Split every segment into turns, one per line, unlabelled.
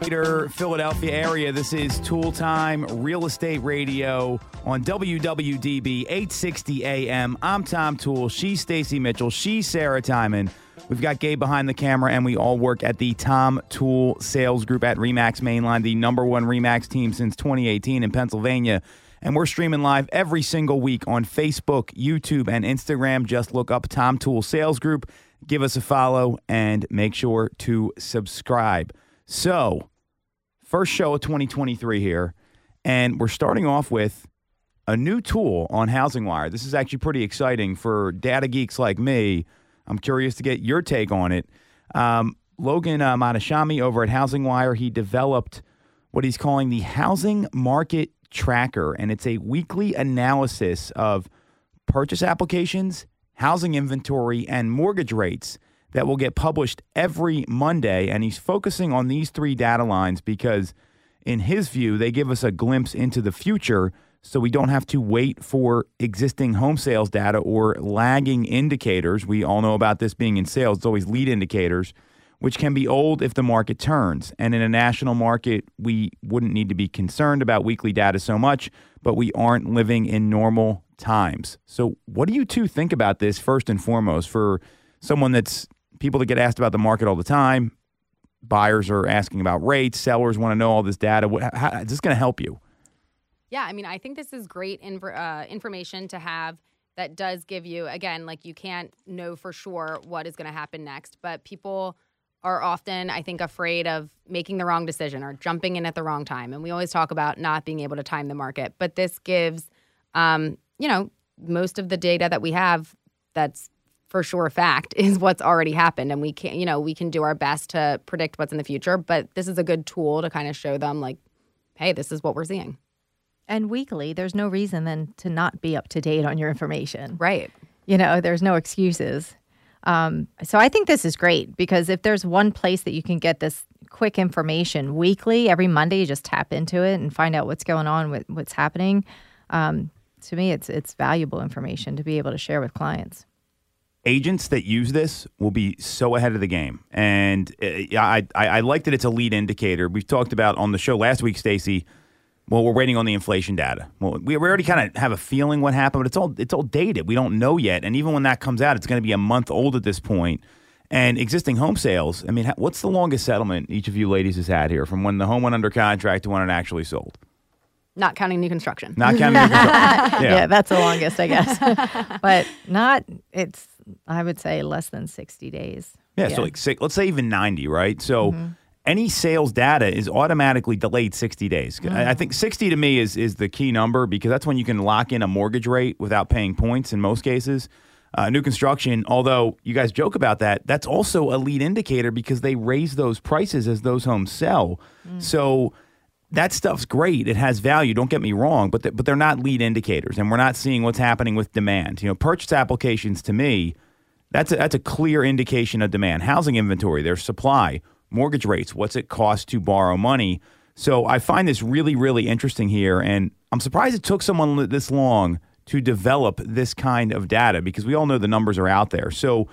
Philadelphia area. This is Tool Time Real Estate Radio on WWDB 860 AM. I'm Tom Toole. She's Stacy Mitchell. She's Sarah Timon. We've got Gabe behind the camera, and we all work at the Tom Toole Sales Group at Remax Mainline, the number one Remax team since 2018 in Pennsylvania. And we're streaming live every single week on Facebook, YouTube, and Instagram. Just look up Tom Toole Sales Group, give us a follow, and make sure to subscribe. So, first show of 2023 here, and we're starting off with a new tool on Housing Wire. This is actually pretty exciting for data geeks like me. I'm curious to get your take on it. Um, Logan uh, Mohtashami over at Housing Wire, he developed what he's calling the Housing Market Tracker, and it's a weekly analysis of purchase applications, housing inventory, and mortgage rates that will get published every Monday. And he's focusing on these three data lines because, in his view, they give us a glimpse into the future so we don't have to wait for existing home sales data or lagging indicators. We all know about this being in sales, it's always lead indicators, which can be old if the market turns. And in a national market, we wouldn't need to be concerned about weekly data so much, but we aren't living in normal times. So, what do you two think about this first and foremost for someone that's people that get asked about the market all the time? Buyers are asking about rates, sellers want to know all this data. What, how, is this going to help you?
Yeah, I mean, I think this is great inf- uh, information to have that does give you, again, like you can't know for sure what is going to happen next, but people are often, I think, afraid of making the wrong decision or jumping in at the wrong time. And we always talk about not being able to time the market, but this gives, um, you know, most of the data that we have that's for sure fact is what's already happened and we can you know we can do our best to predict what's in the future but this is a good tool to kind of show them like hey this is what we're seeing
and weekly, there's no reason then to not be up to date on your information.
Right.
You know, there's no excuses. Um, so I think this is great because if there's one place that you can get this quick information weekly, every Monday, you just tap into it and find out what's going on with what's happening. Um, to me, it's it's valuable information to be able to share with clients.
Agents that use this will be so ahead of the game, and uh, I, I I like that it's a lead indicator. We've talked about on the show last week, Stacy well, we're waiting on the inflation data. Well, we already kind of have a feeling what happened, but it's all it's all dated. We don't know yet, and even when that comes out, it's going to be a month old at this point. And existing home sales. I mean, what's the longest settlement each of you ladies has had here from when the home went under contract to when it actually sold?
Not counting new construction.
Not counting new construction.
Yeah. yeah, that's the longest, I guess. but not. It's I would say less than sixty days.
Yeah, yeah. so like six, let's say even ninety, right? So. Mm-hmm any sales data is automatically delayed 60 days. Mm. I think 60 to me is is the key number because that's when you can lock in a mortgage rate without paying points in most cases. Uh, new construction, although you guys joke about that, that's also a lead indicator because they raise those prices as those homes sell. Mm. So that stuff's great. It has value. Don't get me wrong, but but they're not lead indicators, and we're not seeing what's happening with demand. You know, purchase applications to me, that's a, that's a clear indication of demand. Housing inventory, there's supply mortgage rates. What's it cost to borrow money? So I find this really, really interesting here. And I'm surprised it took someone this long to develop this kind of data because we all know the numbers are out there. So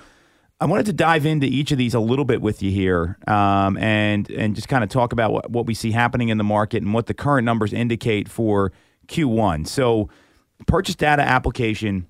I wanted to dive into each of these a little bit with you here um, and, and just kind of talk about what, what we see happening in the market and what the current numbers indicate for Q1. So, purchase data application.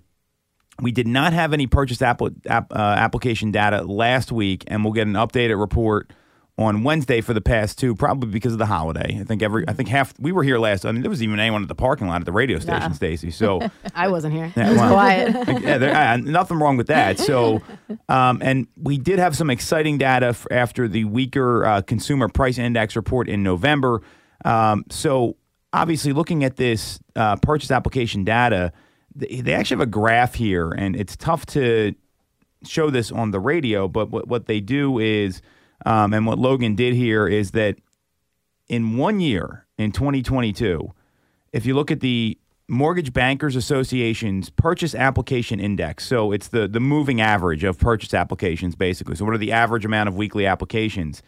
We did not have any purchase app, app, uh, application data last week, and we'll get an updated report on Wednesday for the past two, probably because of the holiday. I think every, I think half we were here last. I mean, there was even anyone at the parking lot at the radio station, Stacy. So
I wasn't here.
Yeah, it was well,
quiet.
yeah, there, uh, nothing wrong with that. So, um, and we did have some exciting data after the weaker uh, consumer price index report in November. Um, so, obviously, looking at this uh, purchase application data, they, they actually have a graph here, and it's tough to show this on the radio. But what what they do is um, and what Logan did here is that in one year, in 2022, if you look at the Mortgage Bankers Association's purchase application index, so it's the, the moving average of purchase applications, basically. So, what are the average amount of weekly applications?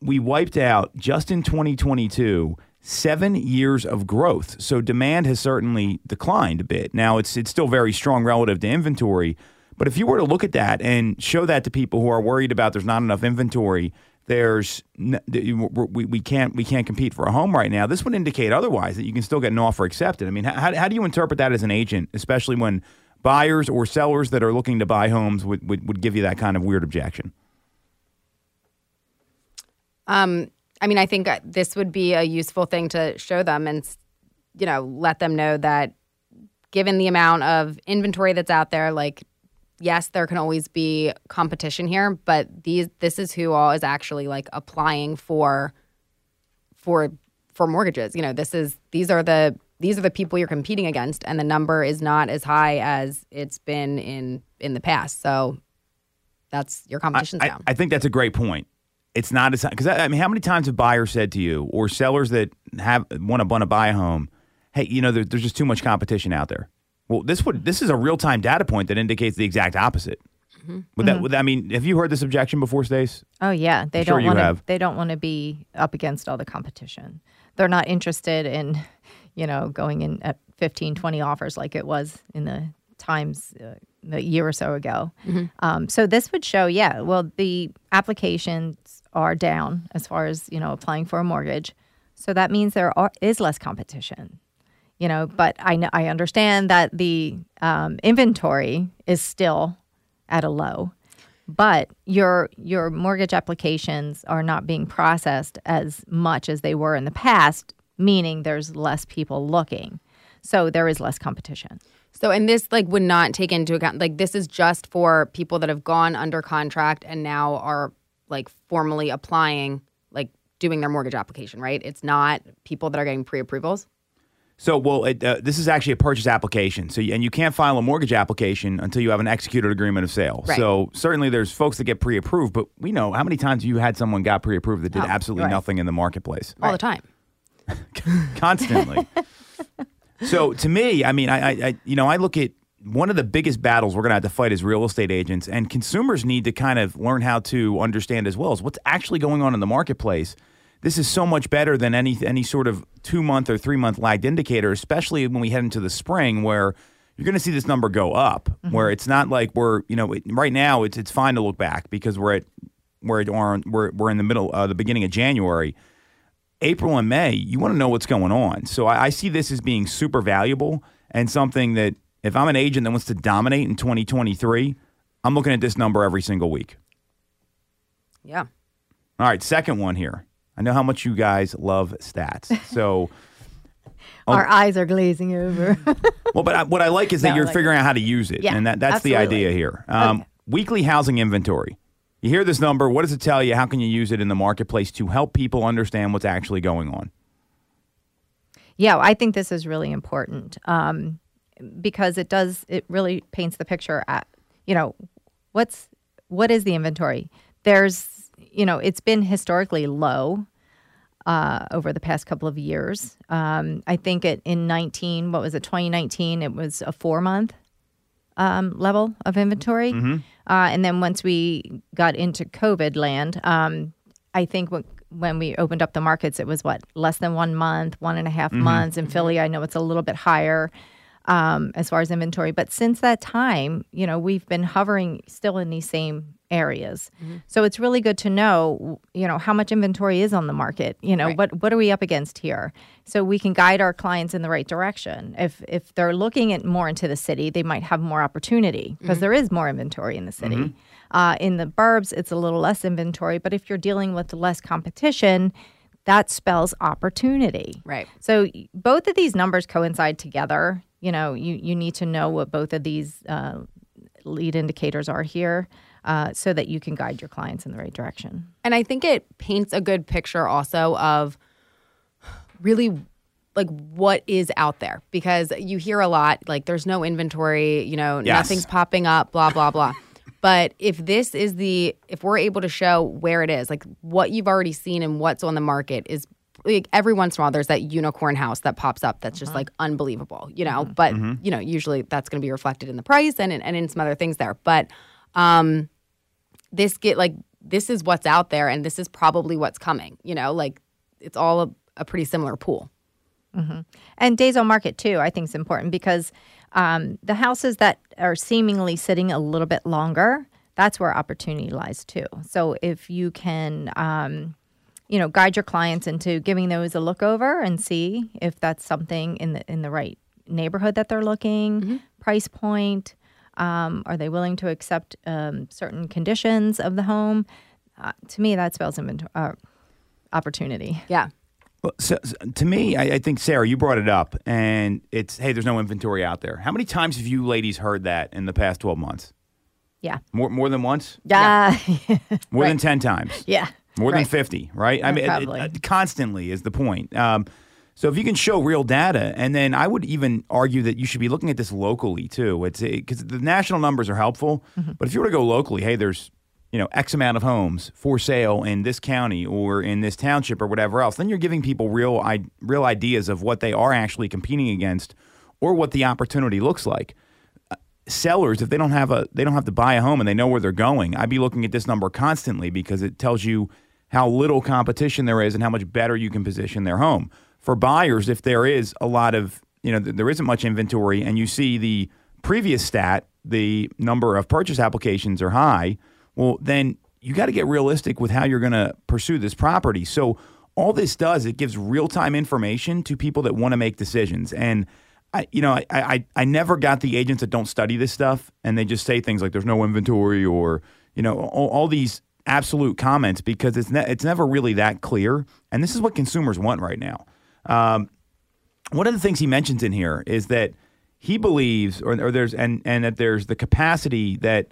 We wiped out just in 2022 seven years of growth. So, demand has certainly declined a bit. Now, it's, it's still very strong relative to inventory, but if you were to look at that and show that to people who are worried about there's not enough inventory, there's we, we can't we can't compete for a home right now. This would indicate otherwise that you can still get an offer accepted. I mean, how, how do you interpret that as an agent, especially when buyers or sellers that are looking to buy homes would, would, would give you that kind of weird objection?
Um, I mean, I think uh, this would be a useful thing to show them and, you know, let them know that given the amount of inventory that's out there, like, yes, there can always be competition here, but these this is who all is actually like applying for for for mortgages. You know, this is these are the these are the people you're competing against, and the number is not as high as it's been in in the past. So that's your competition's
I,
down.
I, I think that's a great point. It's not as because I, I mean, how many times have buyers said to you or sellers that have want to want to buy a home, hey, you know, there, there's just too much competition out there. Well, this would this is a real time data point that indicates the exact opposite.
Mm-hmm.
Would that? Would, I mean, have you heard this objection before, Stace?
Oh yeah, they
I'm sure
don't
you
want
have.
to. They don't want to be up against all the competition. They're not interested in, you know, going in at 15, 20 offers like it was in the times uh, a year or so ago. Um, so this would show, yeah, well, the applications are down as far as you know applying for a mortgage. So that means there are, is less competition. You know, but I I understand that the um, inventory is still at a low but your your mortgage applications are not being processed as much as they were in the past meaning there's less people looking so there is less competition
So, and this like would not take into account like this is just for people that have gone under contract and now are like formally applying, like doing their mortgage application, right? It's not people that are getting pre-approvals.
So, well, it, uh, this is actually a purchase application. So, and you can't file a mortgage application until you have an executed agreement of sale.
Right.
So, certainly there's folks that get pre-approved, but we know how many times you had someone got pre-approved that did
Oh,
absolutely
right.
nothing in the marketplace.
all the time.
constantly. so to me, I mean, I, I, I, you know, I look at one of the biggest battles we're going to have to fight as real estate agents, and consumers need to kind of learn how to understand as well as what's actually going on in the marketplace. This is so much better than any any sort of two month or three month lagged indicator, especially when we head into the spring where. You're going to see this number go up, where it's not like we're, you know, it, right now it's it's fine to look back because we're at we're at, we're we're in the middle, uh, the beginning of January. April and May, you want to know what's going on. So I, I see this as being super valuable and something that if I'm an agent that wants to dominate in 2023, I'm looking at this number every single week.
Yeah.
All right, second one here. I know how much you guys love stats. So, Oh.
our eyes are glazing over
well, but I, what I like is that
No,
you're
like-
figuring out how to use it,
Yeah,
and that, that's the idea here. Um,
Okay.
Weekly housing inventory. You hear this number. What does it tell you? How can you use it in the marketplace to help people understand what's actually going on?
Yeah, I think this is really important um, because it does. It really paints the picture. At you know, what's what is the inventory? There's you know, it's been historically low uh, over the past couple of years. Um, I think it in 19, what was it, 2019? It was a four month um, level of inventory. Uh, and then once we got into COVID land, um, I think when, when we opened up the markets, it was what, less than one month, one and a half months. In Philly, I know it's a little bit higher um, as far as inventory. But since that time, you know, we've been hovering still in these same areas. So it's really good to know, you know, how much inventory is on the market. You know,
Right.
what what are we up against here? So we can guide our clients in the right direction. If if they're looking at more into the city, they might have more opportunity because there is more inventory in the city. Uh, in the burbs, it's a little less inventory. But if you're dealing with less competition, that spells opportunity.
Right.
So both of these numbers coincide together. You know, you you need to know what both of these uh, lead indicators are here, uh, so that you can guide your clients in the right direction.
And I think it paints a good picture also of really like what is out there because you hear a lot like there's no inventory, you know,
Yes.
nothing's popping up, blah blah blah. but if this is the if we're able to show where it is, like what you've already seen and what's on the market is like every once in a while there's that unicorn house that pops up that's just like unbelievable, you know, but you know, usually that's going to be reflected in the price and in, and in some other things there. But um this get like this is what's out there and this is probably what's coming you know like it's all a, a pretty similar pool
And days on market too, I think is important because um, the houses that are seemingly sitting a little bit longer, that's where opportunity lies too. So if you can, um, you know, guide your clients into giving those a look over and see if that's something in the in the right neighborhood that they're looking, price point. Um, are they willing to accept um, certain conditions of the home? Uh, to me, that spells inventory uh, opportunity.
Yeah.
Well, so, so to me, I, I think Sarah, you brought it up, and it's hey, there's no inventory out there. How many times have you ladies heard that in the past 12 months?
Yeah.
More more than once?
Yeah.
More than 10 times?
yeah.
More than 50, right? I mean, it- it- uh, constantly is the point. Um, so if you can show real data, and then I would even argue that you should be looking at this locally too. It's because the national numbers are helpful,
Mm-hmm.
but if you were to go locally, hey, there's you know X amount of homes for sale in this county or in this township or whatever else, then you're giving people real I- real ideas of what they are actually competing against or what the opportunity looks like sellers if they don't have a they don't have to buy a home and they know where they're going i'd be looking at this number constantly because it tells you how little competition there is and how much better you can position their home for buyers if there is a lot of, you know, there isn't much inventory and you see the previous stat the number of purchase applications are high well then you got to get realistic with how you're going to pursue this property so all this does it gives real-time information to people that want to make decisions and I, you know, I, I, I never got the agents that don't study this stuff and they just say things like "there's no inventory" or you know, all, all these absolute comments because it's ne- it's never really that clear. And this is what consumers want right now. Um, one of the things he mentions in here is that he believes, or, or there's and and that there's the capacity that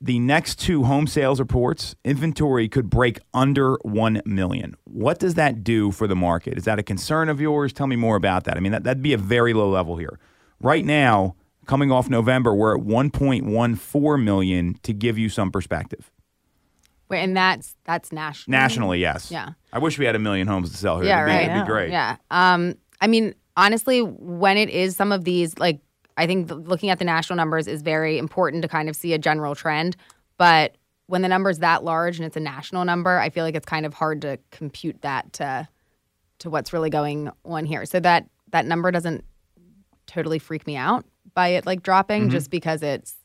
the next two home sales reports inventory could break under 1 million. What does that do for the market? Is that a concern of yours? Tell me more about that. I mean that, that'd be a very low level here. Right now coming off november we're at 1.14 million to give you some perspective
Wait, and that's that's national.
nationally yes
Yeah.
i wish we had a million homes to sell here
Yeah,
it'd, be,
right.
it'd be great
Yeah. Um, I mean, honestly, when it is some of these, like, I think looking at the national numbers is very important to kind of see a general trend. But when the number's that large and it's a national number, I feel like it's kind of hard to compute that to to what's really going on here. So that that number doesn't totally freak me out by it like dropping just because it's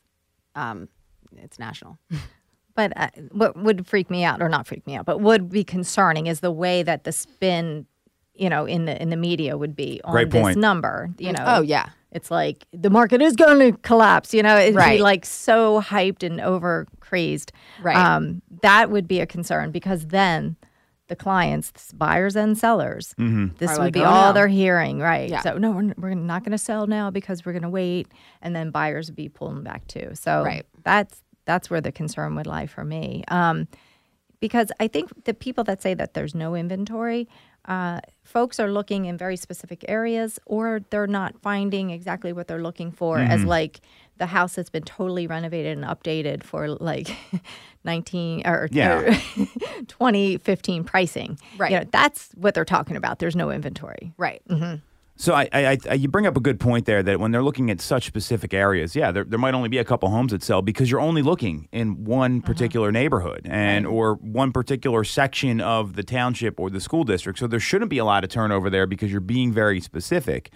um it's national.
But uh, what would freak me out, or not freak me out, but would be concerning is the way that the spin, you know, in the in the media would be on
Great
this
point.
number. You know,
Oh yeah.
it's like the market is going to collapse. You know, it'd be like so hyped and over crazed.
Right.
Um, that would be a concern because then the clients, buyers and sellers, this
Are
would
like,
be
"Oh,
all
no."
they're hearing, right?
Yeah.
So no, we're, we're not going to sell now because we're going to wait, and then buyers would be pulling back too. So
Right.
that's that's where the concern would lie for me. Um, because I think the people that say that there's no inventory, uh, folks are looking in very specific areas, or they're not finding exactly what they're looking for, as
Mm-hmm.
like the house that's been totally renovated and updated for like 19 or,
Yeah.
or 2015 pricing.
Right.
You know, that's what they're talking about. There's no inventory.
Right.
So I, I, I, you bring up a good point there that when they're looking at such specific areas, yeah, there, there might only be a couple homes that sell because you're only looking in one particular neighborhood and or one particular section of the township or the school district. So there shouldn't be a lot of turnover there because you're being very specific.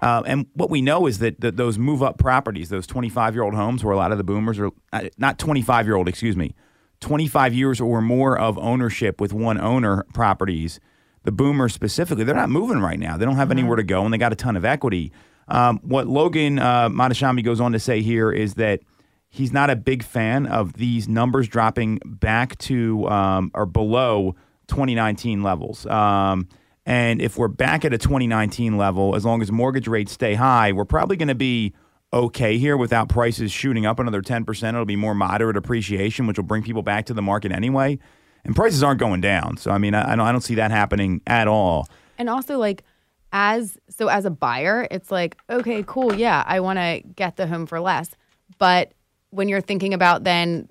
Uh, and what we know is that, that those move up properties, those 25 year old homes, where a lot of the boomers are uh, not 25 year old, excuse me, 25 years or more of ownership with one owner properties the boomers specifically, they're not moving right now. They don't have anywhere to go, and they got a ton of equity. Um, what Logan uh, Mohtashami goes on to say here is that he's not a big fan of these numbers dropping back to um, or below 2019 levels. Um, and if we're back at a 2019 level, as long as mortgage rates stay high, we're probably going to be okay here without prices shooting up another 10%. It'll be more moderate appreciation, which will bring people back to the market anyway and prices aren't going down. So I mean, I, I don't, I don't see that happening at all.
And also like as so as a buyer, it's like, okay, cool, yeah, I want to get the home for less. But when you're thinking about then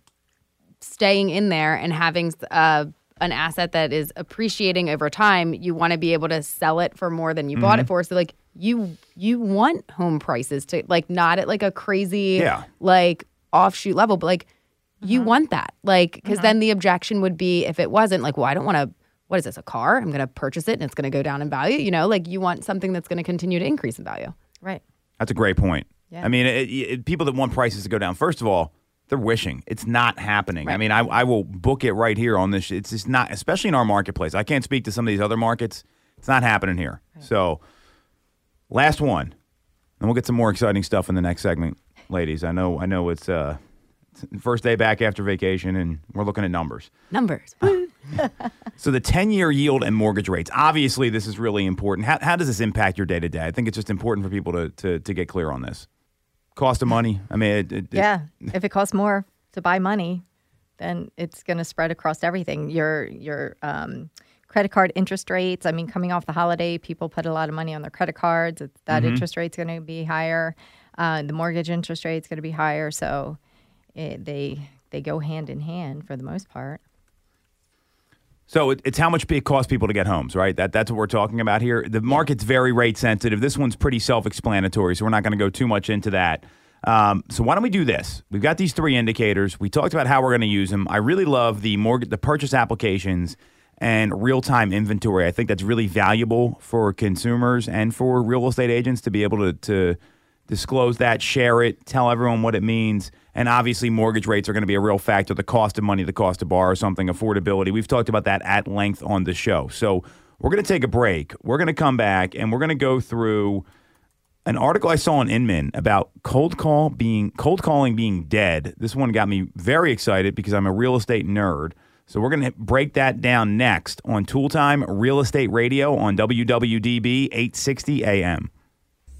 staying in there and having uh, an asset that is appreciating over time, you want to be able to sell it for more than you bought it for. So like you you want home prices to like not at like a crazy
Yeah.
like offshoot level, but like you want that. Like because then the objection would be if it wasn't like, well, I don't want to what is this, a car? I'm gonna purchase it and it's gonna go down in value. You know, like you want something that's gonna continue to increase in value.
Right.
That's a great point.
Yeah.
I mean, it, it, people that want prices to go down, first of all, they're wishing. It's not happening.
Right.
I mean, I, I will book it right here on this. It's just not, especially in our marketplace. I can't speak to some of these other markets. It's not happening here. So, last one, and we'll get some more exciting stuff in the next segment, ladies. I know, I know it's uh, it's the first day back after vacation, and we're looking at numbers.
Numbers.
So the 10-year yield and mortgage rates. Obviously, this is really important. How, how does this impact your day-to-day? I think it's just important for people to, to, to get clear on this. Cost of money. I mean, it, it,
Yeah. if it costs more to buy money, then it's going to spread across everything. Your your um, credit card interest rates. I mean, coming off the holiday, people put a lot of money on their credit cards. That
Mm-hmm.
interest rate's going to be higher. Uh, the mortgage interest rate's going to be higher. So it, they they go hand in hand for the most part.
So it, it's how much it costs people to get homes, right? That that's what we're talking about here. The market's very rate sensitive. This one's pretty self-explanatory, so we're not going to go too much into that. Um, so why don't we do this? We've got these three indicators. We talked about how we're going to use them. I really love the mortgage, the purchase applications, and real-time inventory. I think that's really valuable for consumers and for real estate agents to be able to to disclose that, share it, tell everyone what it means. And obviously, mortgage rates are going to be a real factor the cost of money, the cost to borrow something, affordability. We've talked about that at length on the show. So, we're going to take a break. We're going to come back and we're going to go through an article I saw on Inman about cold call being cold calling being dead. This one got me very excited because I'm a real estate nerd. So we're going to break that down next on Tool Time Real Estate Radio on WWDB 860 AM.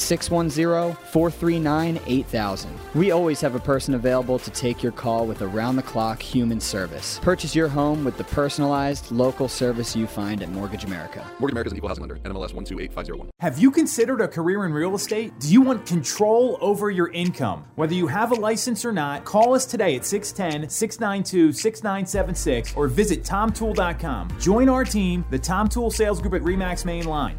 610 439 8000. We always have a person available to take your call with around the clock human service. Purchase your home with the personalized local service you find at Mortgage America.
Mortgage America is an equal housing lender. NMLS 128501.
Have you considered a career in real estate? Do you want control over your income? Whether you have a license or not, call us today at 610 692 6976 or visit TomToole.com. Join our team, the Tom Toole Sales Group at REMAX Main Line.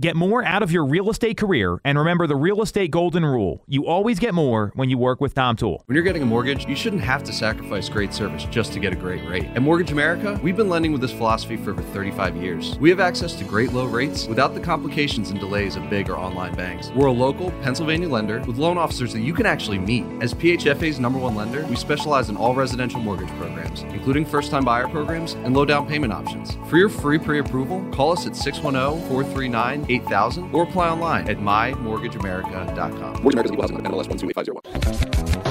Get more out of your real estate career and remember the real estate golden rule. You always get more when you work with Tom Toole.
When you're getting a mortgage, you shouldn't have to sacrifice great service just to get a great rate. At Mortgage America, we've been lending with this philosophy for over 35 years. We have access to great low rates without the complications and delays of big or online banks. We're a local Pennsylvania lender with loan officers that you can actually meet. As PHFA's number one lender, we specialize in all residential mortgage programs, including first time buyer programs and low down payment options. For your free pre approval, call us at 610 439 8000 or apply online at mymortgageamerica.com. Mortgage America is equal housing lender. NMLS 128501.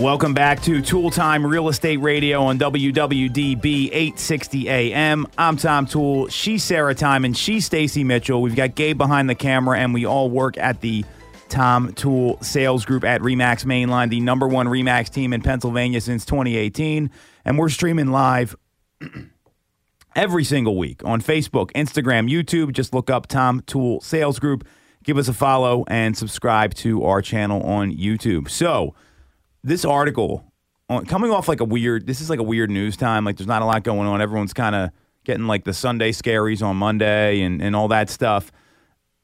Welcome back to Tool Time Real Estate Radio on WWDB 860 AM. I'm Tom Toole. She's Sarah Timon. She's Stacy Mitchell. We've got Gabe behind the camera, and we all work at the Tom Toole Sales Group at Remax Mainline, the number one Remax team in Pennsylvania since 2018. And we're streaming live every single week on Facebook, Instagram, YouTube. Just look up Tom Toole Sales Group. Give us a follow and subscribe to our channel on YouTube. So, this article coming off like a weird this is like a weird news time like there's not a lot going on everyone's kind of getting like the sunday scaries on monday and, and all that stuff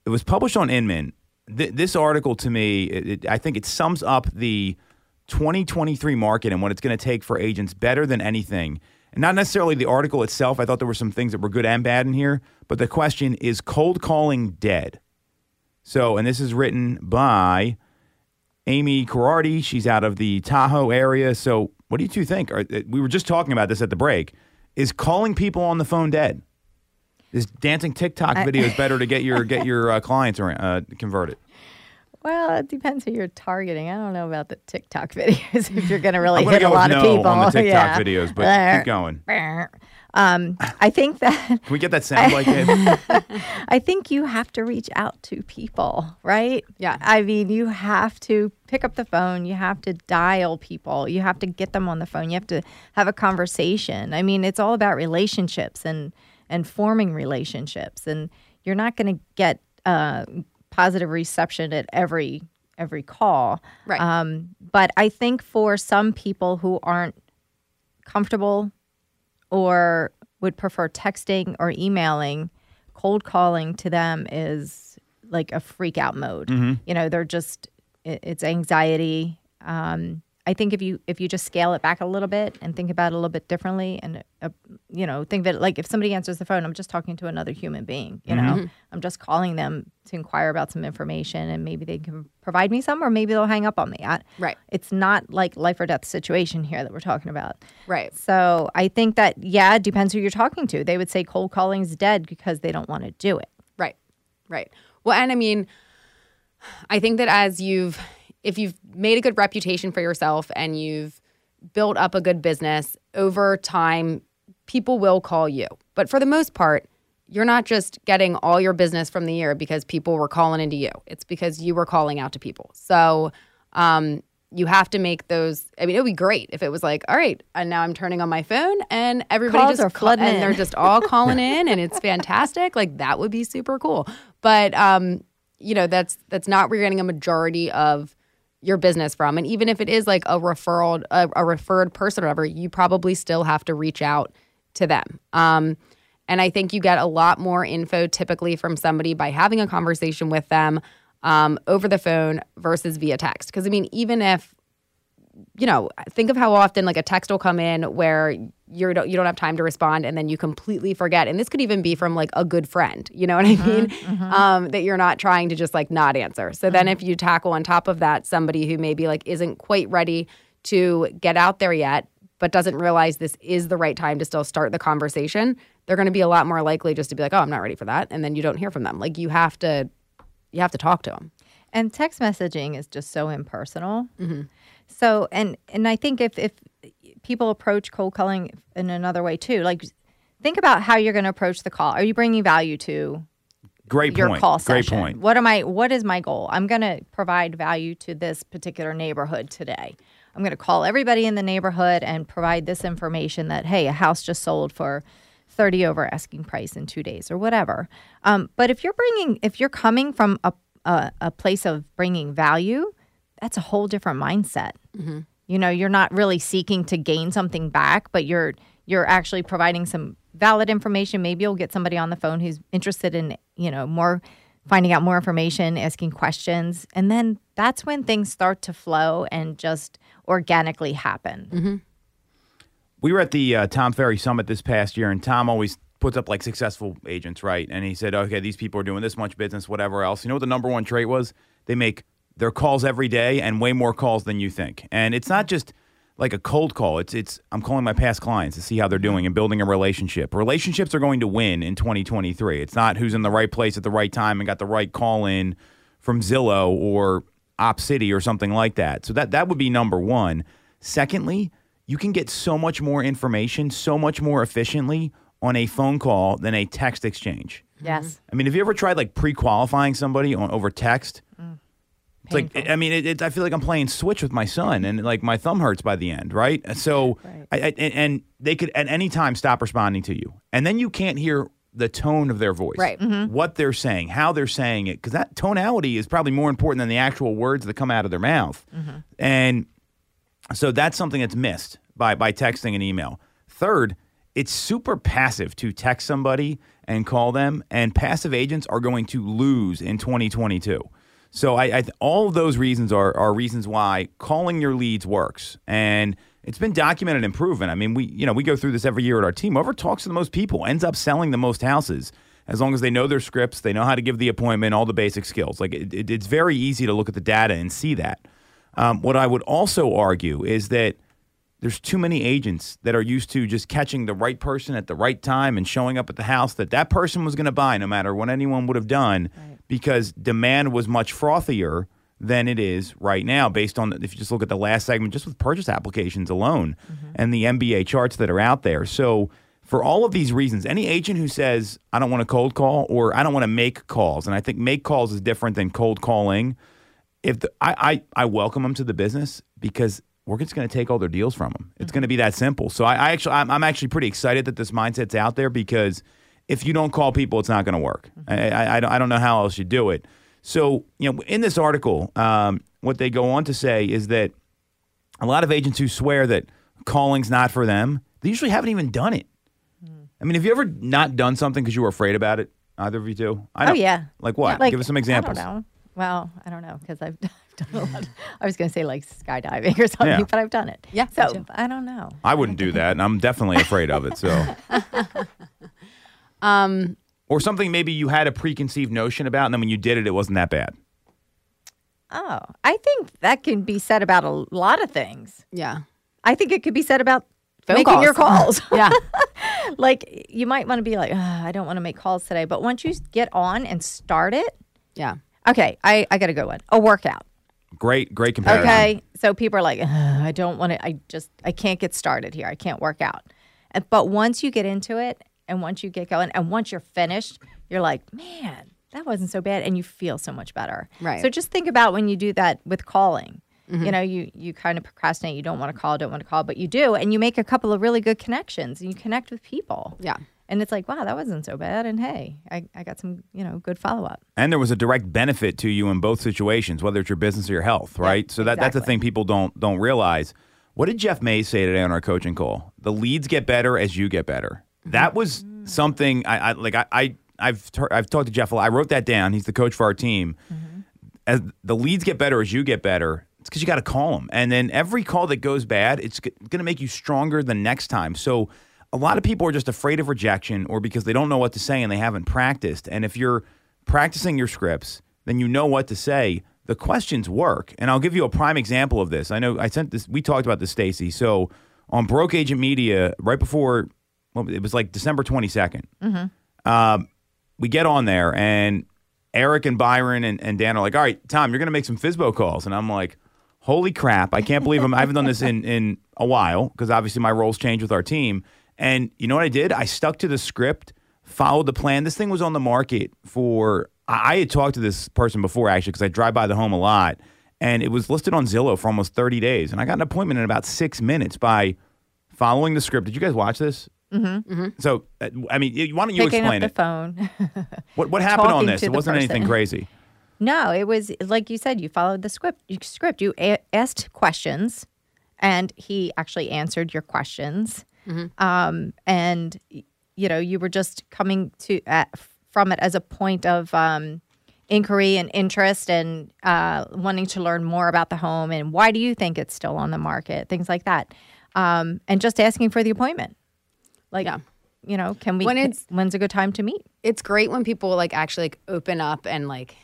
it was published on inman Th- this article to me it, it, i think it sums up the 2023 market and what it's going to take for agents better than anything And not necessarily the article itself. I thought there were some things that were good and bad in here. But the question is cold calling dead? So, and this is written by Amy Carardi. She's out of the Tahoe area. So, what do you two think? Uh, we were just talking about this at the break. Is calling people on the phone dead? Is dancing TikTok videos better to get your get your uh, clients uh, converted?
Well, it depends who you're targeting. I don't know about the TikTok videos if you're going to really
I'm
hit a
go with
lot of
no
people.
on the TikTok
yeah.
videos, but keep going.
Um, I think that
Can we get that sound like it?
I think you have to reach out to people, right?
Yeah.
I mean, you have to pick up the phone. You have to dial people. You have to get them on the phone. You have to have a conversation. I mean, it's all about relationships and and forming relationships. And you're not going to get uh, positive reception at every every call.
Right.
Um, but I think for some people who aren't comfortable or would prefer texting or emailing, cold calling to them is like a freak out mode. You know, they're just it, it's anxiety. Um, I think if you if you just scale it back a little bit and think about it a little bit differently, and uh, you know, think that like if somebody answers the phone, I'm just talking to another human being. You know, I'm just calling them to inquire about some information, and maybe they can provide me some, or maybe they'll hang up on me. I,
Right.
It's not like life or death situation here that we're talking about.
Right.
So I think that yeah, it depends who you're talking to. They would say cold calling's dead because they don't want to do it.
Right. Right. Well, and I mean, I think that as you've, if you've made a good reputation for yourself and you've built up a good business over time, people will call you. But for the most part, you're not just getting all your business from the year because people were calling into you. It's because you were calling out to people. So, um, you have to make those. I mean, it would be great if it was like, all right, and now I'm turning on my phone and everybody
Calls
just
flooding
and
in.
they're just all calling in and it's fantastic. Like that would be super cool. But um, you know, that's that's not where you're getting a majority of your business from. And even if it is like a referral, a, a referred person or whatever, you probably still have to reach out to them. Um, and I think you get a lot more info typically from somebody by having a conversation with them um, over the phone versus via text. Because I mean, even if you know, think of how often like a text will come in where you don't you don't have time to respond and then you completely forget. And this could even be from like a good friend, you know what I mm-hmm, mean? Mm-hmm. Um, that you're not trying to just like not answer. So then mm-hmm. if you tackle on top of that somebody who maybe like isn't quite ready to get out there yet, but doesn't realize this is the right time to still start the conversation, they're going to be a lot more likely just to be like, "Oh, I'm not ready for that," and then you don't hear from them. Like you have to, you have to talk to them.
And text messaging is just so impersonal. So and and I think if if people approach cold calling in another way too, like think about how you're going to approach the call. Are you bringing value to
Great
your
point.
call
Great point.
What am I? What is my goal? I'm going to provide value to this particular neighborhood today. I'm going to call everybody in the neighborhood and provide this information that hey, a house just sold for 30 over asking price in two days or whatever. Um, but if you're bringing, if you're coming from a, a, a place of bringing value, that's a whole different mindset. You know, you're not really seeking to gain something back, but you're you're actually providing some valid information. Maybe you'll get somebody on the phone who's interested in, you know, more finding out more information, asking questions, and then that's when things start to flow and just organically happen.
we were at the uh, Tom Ferry Summit this past year, and Tom always puts up like successful agents, right? And he said, okay, these people are doing this much business, whatever else. You know what the number one trait was? They make their calls every day and way more calls than you think. And it's not just like a cold call. It's it's I'm calling my past clients to see how they're doing and building a relationship. Relationships are going to win in 2023. It's not who's in the right place at the right time and got the right call in from Zillow or Opcity or something like that. So that that would be number 1. Secondly, you can get so much more information so much more efficiently on a phone call than a text exchange.
Yes.
I mean, have you ever tried like pre-qualifying somebody on over text? It's like I mean, it, it, I feel like I'm playing Switch with my son, and like my thumb hurts by the end, right? So,
Right.
I, I, and- they could at any time stop responding to you, and then you can't hear the tone of their voice,
Right. Mm-hmm.
What they're saying, how they're saying it, because that tonality is probably more important than the actual words that come out of their mouth, mm-hmm. and so that's something that's missed by by texting and email. Third, it's super passive to text somebody and call them, and passive agents are going to lose in 2022. So I, I all of those reasons are are reasons why calling your leads works, and it's been documented and proven. I mean, we you know we go through this every year at our team. Whoever talks to the most people ends up selling the most houses. As long as they know their scripts, they know how to give the appointment, all the basic skills. Like it, it, it's very easy to look at the data and see that. Um, what I would also argue is that there's too many agents that are used to just catching the right person at the right time and showing up at the house that that person was going to buy no matter what anyone would have done because demand was much frothier than it is right now based on if you just look at the last segment just with purchase applications alone mm-hmm. and the MBA charts that are out there. So for all of these reasons, any agent who says I don't want to cold call or I don't want to make calls and I think make calls is different than cold calling if the, I, I I welcome them to the business because we're just going to take all their deals from them. It's mm-hmm. going to be that simple. So I, I actually I'm, I'm actually pretty excited that this mindset's out there because if you don't call people, it's not going to work. I, I, I don't- I don't know how else you do it. So you know, in this article, um, what they go on to say is that a lot of agents who swear that calling's not for them, they usually haven't even done it. I mean, have you ever not done something because you were afraid about it? Either of you two? I
Oh
don't-
yeah.
Like what?
Yeah, like,
Give us some examples.
I don't know. Well, I don't know because I've, I've done a lot. I was going to say like skydiving or something,
Yeah.
but I've done it.
Yeah,
So. I don't know.
I wouldn't do that, and I'm definitely afraid of it. So,
Um,
or something maybe you had a preconceived notion about, and then when you did it, it wasn't that bad.
Oh, I think that can be said about a lot of things.
yeah.
I think it could be said about
Phone
making your
calls.
calls.
Yeah.
like you might want to be like, I don't want to make calls today, but once you get on and start it,
Yeah.
okay, I, I got a good one. A workout.
Great, great comparison.
Okay, so people are like, I don't want to. I just I can't get started here. I can't work out. But once you get into it, and once you get going, and once you're finished, you're like, man, that wasn't so bad, and you feel so much better.
Right.
So just think about when you do that with calling. You mm-hmm. know, you you kind of procrastinate. You don't want to call, don't want to call, but you do, and you make a couple of really good connections, and you connect with people.
Yeah.
And it's like, wow, that wasn't so bad. And hey, I, I got some, you know, good follow up.
And there was a direct benefit to you in both situations, whether it's your business or your health, right? so that, that's the thing people don't don't realize. What did Jeff Mays say today on our coaching call? The leads get better as you get better. That was something I, I like. I, I I've t- I've talked to Jeff a lot. I wrote that down. He's the coach for our team. Mm-hmm. As the leads get better as you get better, it's because you got to call them. And then every call that goes bad, it's going to make you stronger the next time. So a lot of people are just afraid of rejection or because they don't know what to say and they haven't practiced. And if you're practicing your scripts, then you know what to say. The questions work. And I'll give you a prime example of this. I know I sent this, we talked about this, Stacy. So on Broke Agent Media, right before, well, it was like December 22nd, um, we get on there and Eric and Byron and, and Dan are like, all right, Tom, you're going to make some FSBO calls. And I'm like, holy crap. I can't believe I'm, I haven't done this in, in a while because obviously my roles changed with our team. And you know what I did? I stuck to the script, followed the plan. This thing was on the market for, I, I had talked to this person before actually because I drive by the home a lot. And it was listed on Zillow for almost 30 days. And I got an appointment in about six minutes by following the script. Did you guys watch this? Mm-hmm. So, uh, I mean, why don't you
Picking up
explain
the
it?
phone.
What what happened on
talking
this?
to
It
the
wasn't anything
person.
crazy.
No, it was like you said. You followed the script. You, script. You a- asked questions, and he actually answered your questions. Um, and y- you know, you were just coming to uh, from it as a point of um, inquiry and interest, and uh, wanting to learn more about the home and why do you think it's still on the market, things like that, um, and just asking for the appointment. Like,
Yeah.
you know, can we?
When it's-
when's a good time to meet?
it's great when people like actually like open up and like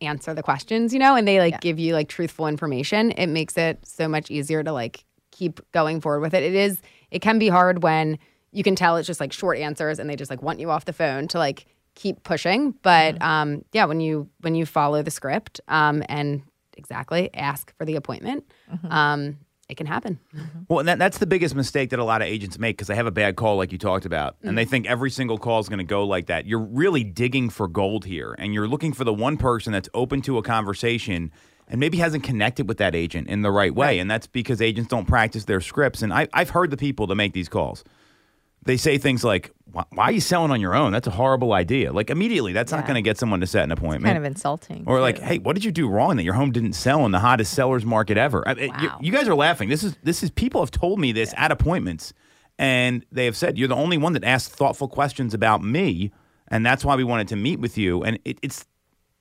answer the questions, you know, and they like give you like truthful information. It makes it so much easier to like keep going forward with it. It is it can be hard when you can tell it's just like short answers and they just like want you off the phone to like keep pushing. But um yeah, when you when you follow the script um and exactly ask for the appointment, um it can happen. Mm-hmm.
Well, and that, that's the biggest mistake that a lot of agents make because they have a bad call, like you talked about, and they mm-hmm. think every single call is going to go like that. You're really digging for gold here, and you're looking for the one person that's open to a conversation and maybe hasn't connected with that agent in the right way. And that's because agents don't practice their scripts. And I, I've heard the people that make these calls. They say things like, why, why are you selling on your own? That's a horrible idea. Like, immediately, that's not going to get someone to set an appointment.
It's Kind of insulting.
Or like,
too.
hey, what did you do wrong that your home didn't sell in the hottest sellers market ever? I- you-
Wow.
you, guys are laughing. This is this is people have told me this at appointments, and they have said you're the only one that asked thoughtful questions about me, and that's why we wanted to meet with you. And it, it's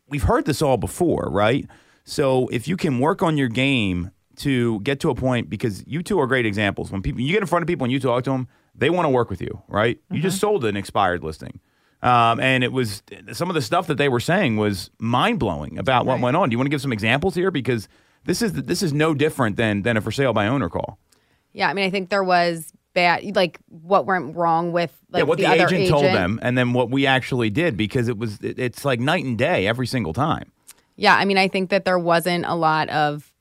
we've heard this all before, right? So if you can work on your game to get to a point because you two are great examples. When people you get in front of people and you talk to them, they want to work with you, right? You just sold an expired listing. Um, and it was some of the stuff that they were saying was mind blowing about what went on. Do you want to give some examples here? Because this is this is no different than than a for sale by owner call.
Yeah, I mean, I think there was bad, like what went wrong with like
yeah, what the,
other
agent, told them, and then what we actually did because it was it, it's like night and day every single time.
Yeah, I mean, I think that there wasn't a lot of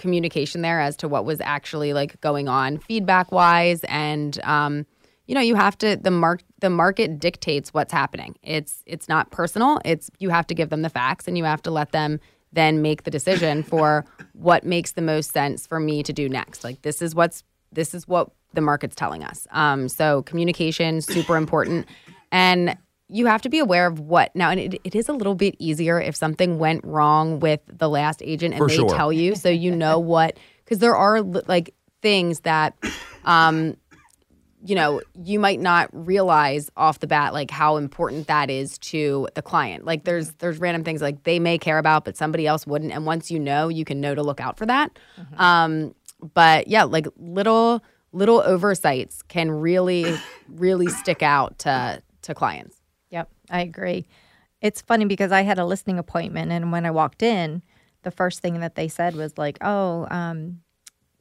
communication there as to what was actually like going on feedback wise and um you know you have to the mark the market dictates what's happening. It's it's not personal. It's you have to give them the facts and you have to let them then make the decision for what makes the most sense for me to do next. Like this is what's this is what the market's telling us. Um so communication super important. And you have to be aware of what now and it, it is a little bit easier if something went wrong with the last agent and
For
they
sure.
tell you so you know what because there are like things that um you know you might not realize off the bat like how important that is to the client. Like there's there's random things like they may care about but somebody else wouldn't and once you know you can know to look out for that. Um but yeah like little little oversights can really really stick out to to clients.
Yep, I agree. It's funny because I had a listening appointment, and when I walked in, the first thing that they said was like, "Oh, um,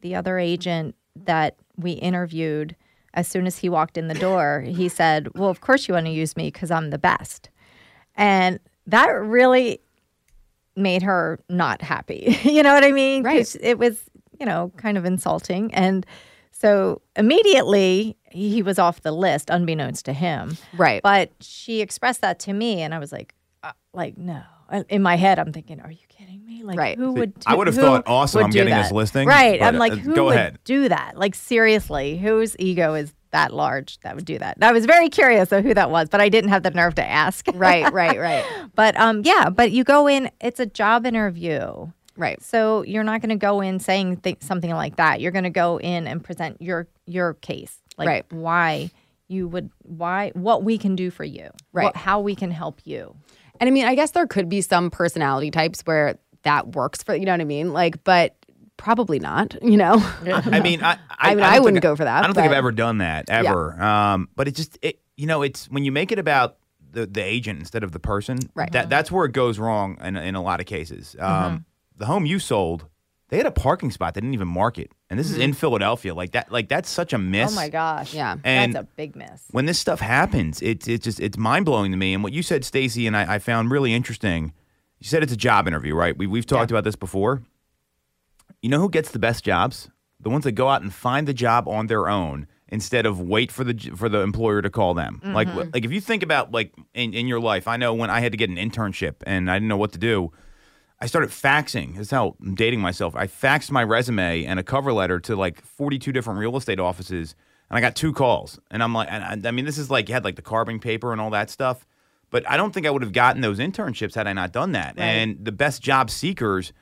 the other agent that we interviewed, as soon as he walked in the door, he said, "Well, of course you want to use me because I'm the best," and that really made her not happy. you know what I mean? 'Cause It was, you know, kind of insulting, and so immediately he was off the list, unbeknownst to him.
right
But she expressed that to me, and I was like, uh, like no. Uh, In my head, I'm thinking, are you kidding me? Like,
Right.
who would? Do,
I would have
who
thought, awesome, I'm getting
that?
this listing,
Right.
but,
I'm like,
uh,
who
go
would
ahead.
do that? Like, seriously, whose ego is that large that would do that? And I was very curious of who that was, but I didn't have the nerve to ask.
right right right
but um, yeah. But you go in. It's a job interview.
Right
So you're not going to go in saying th- something like that. You're going to go in and present your your case, like
Right.
why you would, why what we can do for you,
Right.
what, how we can help you.
And I mean, I guess there could be some personality types where that works for you know what I mean, like, but probably not. You know,
I mean, I,
I mean,
don't
I wouldn't go for that,
I don't think I've ever done that ever. Um, but it just, it, you know, it's when you make it about the the agent instead of the person.
Right.
That that's where it goes wrong in in a lot of cases. Um, The home you sold, they had a parking spot they didn't even mark it. and this is in mm-hmm. Philadelphia. Like that, like that's such a oh miss.
Oh my gosh,
Yeah.
And-
that's a big miss.
when this stuff happens, it's it's just it's mind blowing to me. And what you said, Stacy, and I, I found really interesting. You said it's a job interview, right? We we've talked about this before. You know who gets the best jobs? The ones that go out and find the job on their own instead of wait for the for the employer to call them. Like mm-hmm. like if you think about like in, in your life, I know when I had to get an internship and I didn't know what to do. I started faxing. This is how I'm dating myself. I faxed my resume and a cover letter to like 42 different real estate offices, and I got two calls. And I'm like, and I, I mean, this is like you had like the carbon paper and all that stuff, but I don't think I would have gotten those internships had I not done that. And the best job seekers,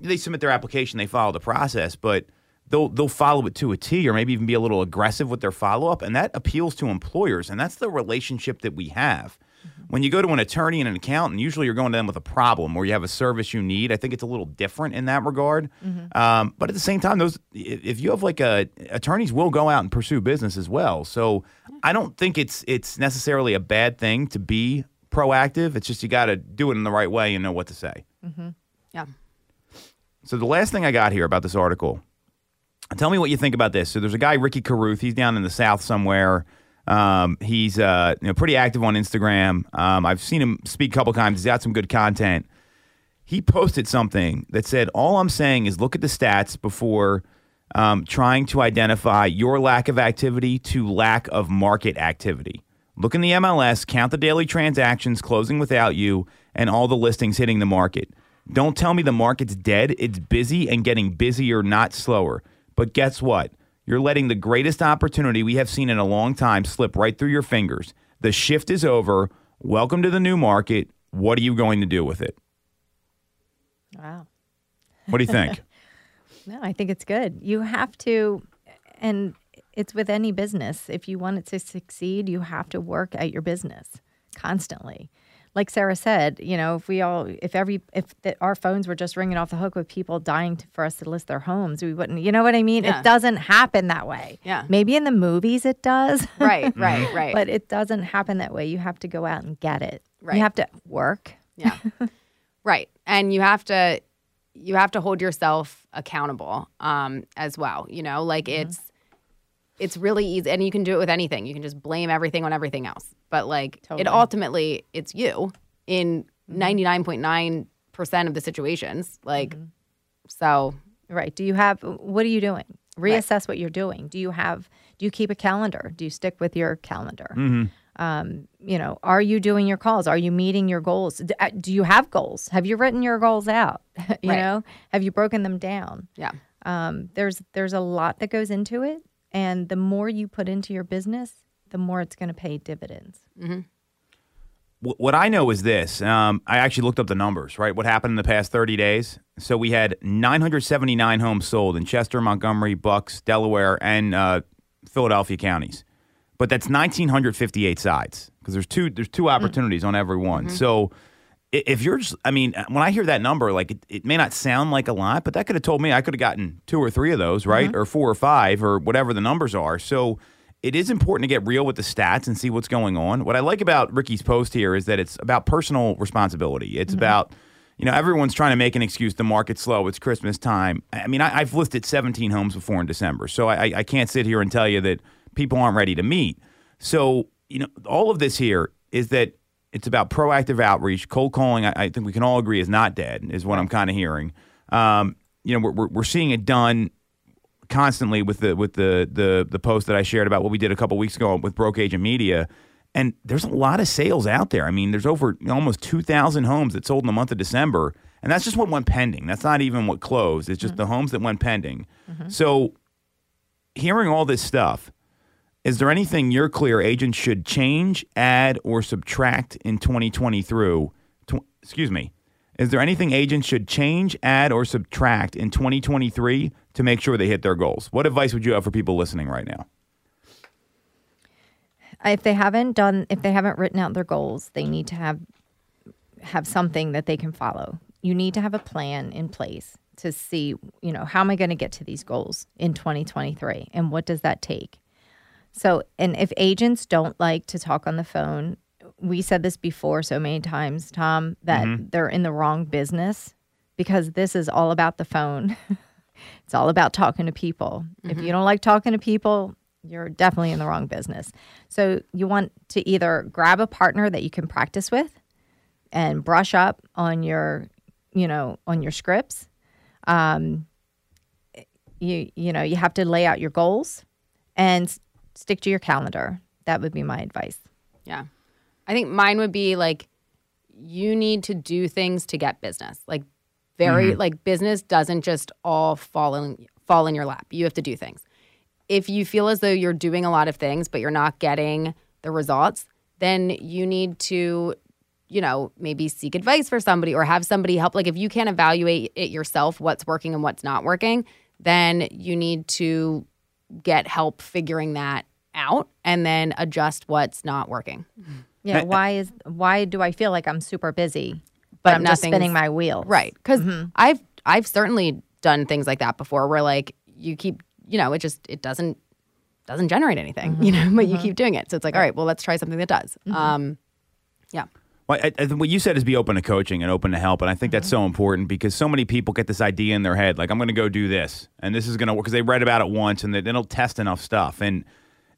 they submit their application, they follow the process, but they'll they'll follow it to a T, or maybe even be a little aggressive with their follow up, and that appeals to employers, and that's the relationship that we have. When you go to an attorney and an accountant, usually you're going to them with a problem or you have a service you need. I think it's a little different in that regard. Um, but at the same time, those if you have like a attorneys will go out and pursue business as well. So I don't think it's it's necessarily a bad thing to be proactive. It's just you got to do it in the right way and know what to say.
yeah.
So the last thing I got here about this article, tell me what you think about this. So there's a guy Ricky Carruth. He's down in the South somewhere. Um, he's uh, you know pretty active on Instagram. Um, I've seen him speak a couple times. He's got some good content. He posted something that said, "All I'm saying is look at the stats before um, trying to identify your lack of activity to lack of market activity. Look in the MLS, count the daily transactions closing without you, and all the listings hitting the market. Don't tell me the market's dead. It's busy and getting busier, not slower. But guess what? You're letting the greatest opportunity we have seen in a long time slip right through your fingers. The shift is over. Welcome to the new market. What are you going to do with it?
Wow.
What do you think?
No, I think it's good. You have to, and it's with any business. If you want it to succeed, you have to work at your business constantly. Like Sarah said, you know, if we all, if every, if the, our phones were just ringing off the hook with people dying to, for us to list their homes, we wouldn't. You know what I mean?
Yeah.
It doesn't happen that way.
Yeah.
Maybe in the movies it does.
Right, right, right.
but it doesn't happen that way. You have to go out and get it.
Right.
You have to work.
Yeah. right. And you have to you have to hold yourself accountable um as well, you know? Like
Mm-hmm.
it's it's really easy and you can do it with anything. You can just blame everything on everything else. But like it
Totally. Mm-hmm.
ultimately it's you in 99.9% of the situations. Like
Mm-hmm.
so
Right. Do you have, what are you doing? Reassess what you're doing. Do you have, do you keep a calendar? Do you stick with your calendar? Um, you know, are you doing your calls? Are you meeting your goals? Uh, Do you have goals? Have you written your goals out? you
Right.
know, have you broken them down?
yeah.
Um, there's there's a lot that goes into it, and the more you put into your business, the more it's going to pay dividends.
Wh- What I know is this. Um, I actually looked up the numbers, right? What happened in the past 30 days? So we had 979 homes sold in Chester, Montgomery, Bucks, Delaware, and uh, Philadelphia counties. But that's 1,958 sides because there's two there's two opportunities on every one. So i- if you're just, I mean, when I hear that number, like it, it may not sound like a lot, but that could have told me I could have gotten two or three of those, right? Mm-hmm. Or four or five or whatever the numbers are. So it is important to get real with the stats and see what's going on. What I like about Ricky's post here is that it's about personal responsibility. It's mm-hmm. about, you know, everyone's trying to make an excuse. The market's slow. It's Christmas time. I mean, I, I've listed 17 homes before in December, so I, I can't sit here and tell you that people aren't ready to meet. So, you know, all of this here is that it's about proactive outreach. Cold calling, I, I think we can all agree, is not dead, is what I'm kind of hearing. Um, you know, we're, we're, we're seeing it done constantly with the with the the the post that I shared about what we did a couple weeks ago with Broke Agent Media. And there's a lot of sales out there. I mean, there's over almost 2,000 homes that sold in the month of December, and that's just what went pending. That's not even what closed. It's just the homes that went pending. So, hearing all this stuff, is there anything your clear agent should change, add, or subtract in 2020 through? Tw- excuse me. Is there anything agents should change, add, or subtract in 2023 to make sure they hit their goals? What advice would you have for people listening right now?
Uh, if they haven't done, if they haven't written out their goals, they need to have have something that they can follow. You need to have a plan in place to see, you know, how am I going to get to these goals in 2023 and what does that take? So, and if agents don't like to talk on the phone, we said this before so many times, Tom, that they're in the wrong business because this is all about the phone. it's all about talking to people. If you don't like talking to people, you're definitely in the wrong business. So, you want to either grab a partner that you can practice with and brush up on your, you know, on your scripts. Um, you you know, you have to lay out your goals and s- stick to your calendar. That would be my advice.
Yeah. I think mine would be like you need to do things to get business. Like very mm-hmm. like business doesn't just all fall in fall in your lap. You have to do things. If you feel as though you're doing a lot of things but you're not getting the results, then you need to you know, maybe seek advice for somebody or have somebody help. Like if you can't evaluate it yourself, what's working and what's not working, then you need to get help figuring that out and then adjust what's not working.
Yeah, why is why do I feel like I'm super busy, but,
But
I'm just spinning my wheels?
Right. because
Mm-hmm.
I've I've certainly done things like that before where like you keep, you know, it just it doesn't doesn't generate anything,
Mm-hmm.
you know, but you keep doing it. So it's like, all right, well, let's try something that does. Um yeah.
Well, I, I, what you said is be open to coaching and open to help, and I think that's so important because so many people get this idea in their head, like I'm going to go do this, and this is going to work because they read about it once and they, they don't test enough stuff. And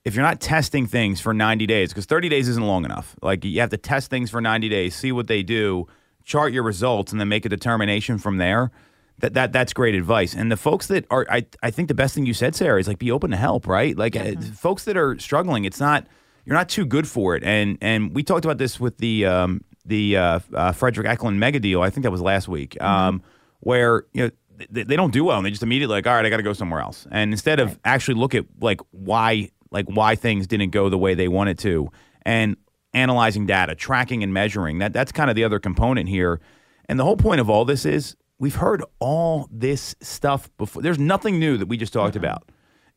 if you're not testing things for 90 days, because 30 days isn't long enough, like you have to test things for 90 days, see what they do, chart your results, and then make a determination from there. That, that that's great advice. And the folks that are, I, I think the best thing you said, Sarah, is like be open to help, right? Like uh, folks that are struggling, it's not you're not too good for it. And and we talked about this with the um, the uh, uh, Fredrik Eklund mega deal. I think that was last week, um, where you know they, they don't do well and they just immediately like, all right, I got to go somewhere else. And instead of actually look at like why like why things didn't go the way they wanted to, and analyzing data, tracking and measuring that that's kind of the other component here. And the whole point of all this is we've heard all this stuff before. There's nothing new that we just talked about.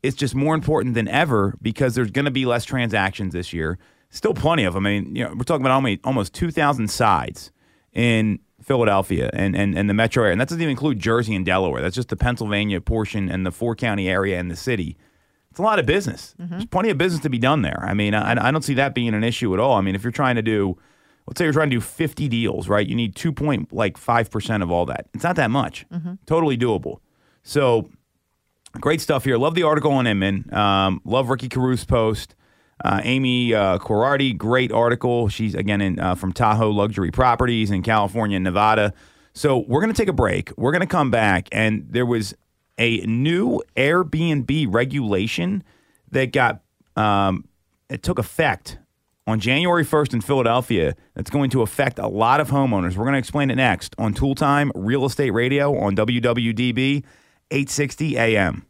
It's just more important than ever because there's going to be less transactions this year. still plenty of them. I mean, you know, we're talking about almost almost 2,000 sides in Philadelphia and, and, and the metro area. And that doesn't even include Jersey and Delaware. That's just the Pennsylvania portion and the four county area and the city. It's a lot of business.
Mm-hmm.
There's plenty of business to be done there. I mean, I, I don't see that being an issue at all. I mean, if you're trying to do, let's say you're trying to do 50 deals, right? You need 2.5% of all that. It's not that much.
Mm-hmm.
Totally doable. So great stuff here. Love the article on Inman. Um, love Ricky Carruth's post. Uh, Amy uh, Corardi, great article. She's again in, uh, from Tahoe Luxury Properties in California and Nevada. So we're going to take a break. We're going to come back, and there was a new Airbnb regulation that got um, it took effect on January 1st in Philadelphia. That's going to affect a lot of homeowners. We're going to explain it next on Toole Time Real Estate Radio on WWDB 860 AM.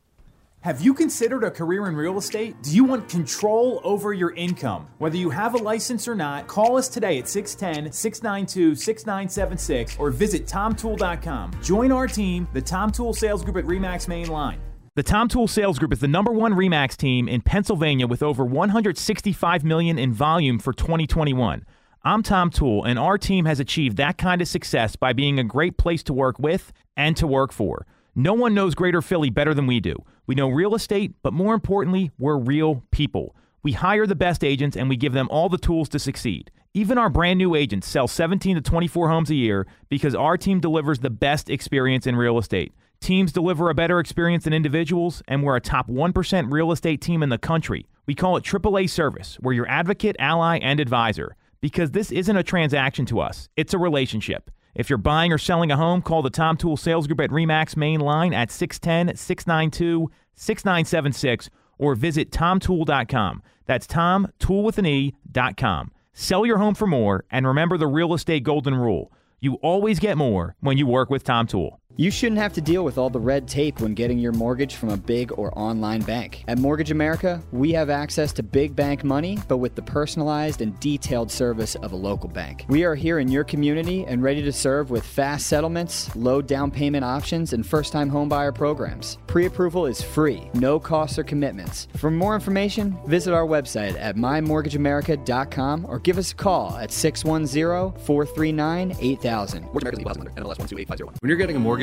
Have you considered a career in real estate? Do you want control over your income? Whether you have a license or not, call us today at 610 692 6976 or visit TomToole.com. Join our team, the Tom Toole Sales Group at REMAX Main Line.
The Tom Toole Sales Group is the number one Remax team in Pennsylvania with over 165 million in volume for 2021. I'm Tom Toole, and our team has achieved that kind of success by being a great place to work with and to work for. No one knows Greater Philly better than we do. We know real estate, but more importantly, we're real people. We hire the best agents and we give them all the tools to succeed. Even our brand new agents sell 17 to 24 homes a year because our team delivers the best experience in real estate. Teams deliver a better experience than individuals, and we're a top 1% real estate team in the country. We call it AAA service. We're your advocate, ally, and advisor because this isn't a transaction to us, it's a relationship. If you're buying or selling a home, call the Tom Toole Sales Group at REMAX main line at 610 692 6976 or visit tomtoole.com. That's Tom, tool with an E.com. Sell your home for more and remember the real estate golden rule. You always get more when you work with Tom Toole.
You shouldn't have to deal with all the red tape when getting your mortgage from a big or online bank. At Mortgage America, we have access to big bank money, but with the personalized and detailed service of a local bank. We are here in your community and ready to serve with fast settlements, low down payment options, and first time homebuyer programs. Pre approval is free, no costs or commitments. For more information, visit our website at mymortgageamerica.com or give us a call at 610 439 8000.
Mortgage America's equal housing lender, NMLS 128501. When you're getting a mortgage,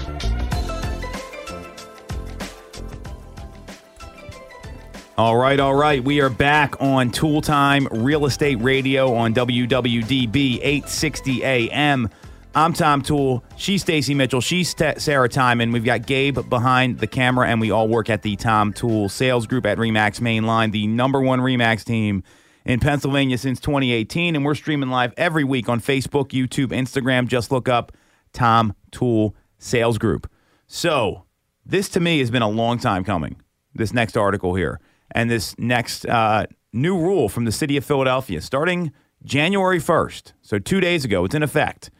All right, all right. We are back on Toole Time Real Estate Radio on WWDB 860 AM. I'm Tom Toole. She's Stacy Mitchell. She's Sarah Timon. We've got Gabe behind the camera, and we all work at the Tom Toole Sales Group at Remax Mainline, the number one Remax team in Pennsylvania since 2018. And we're streaming live every week on Facebook, YouTube, Instagram. Just look up Tom Toole Sales Group. So, this to me has been a long time coming, this next article here, and this next uh, new rule from the city of Philadelphia starting January 1st. So, two days ago, it's in effect.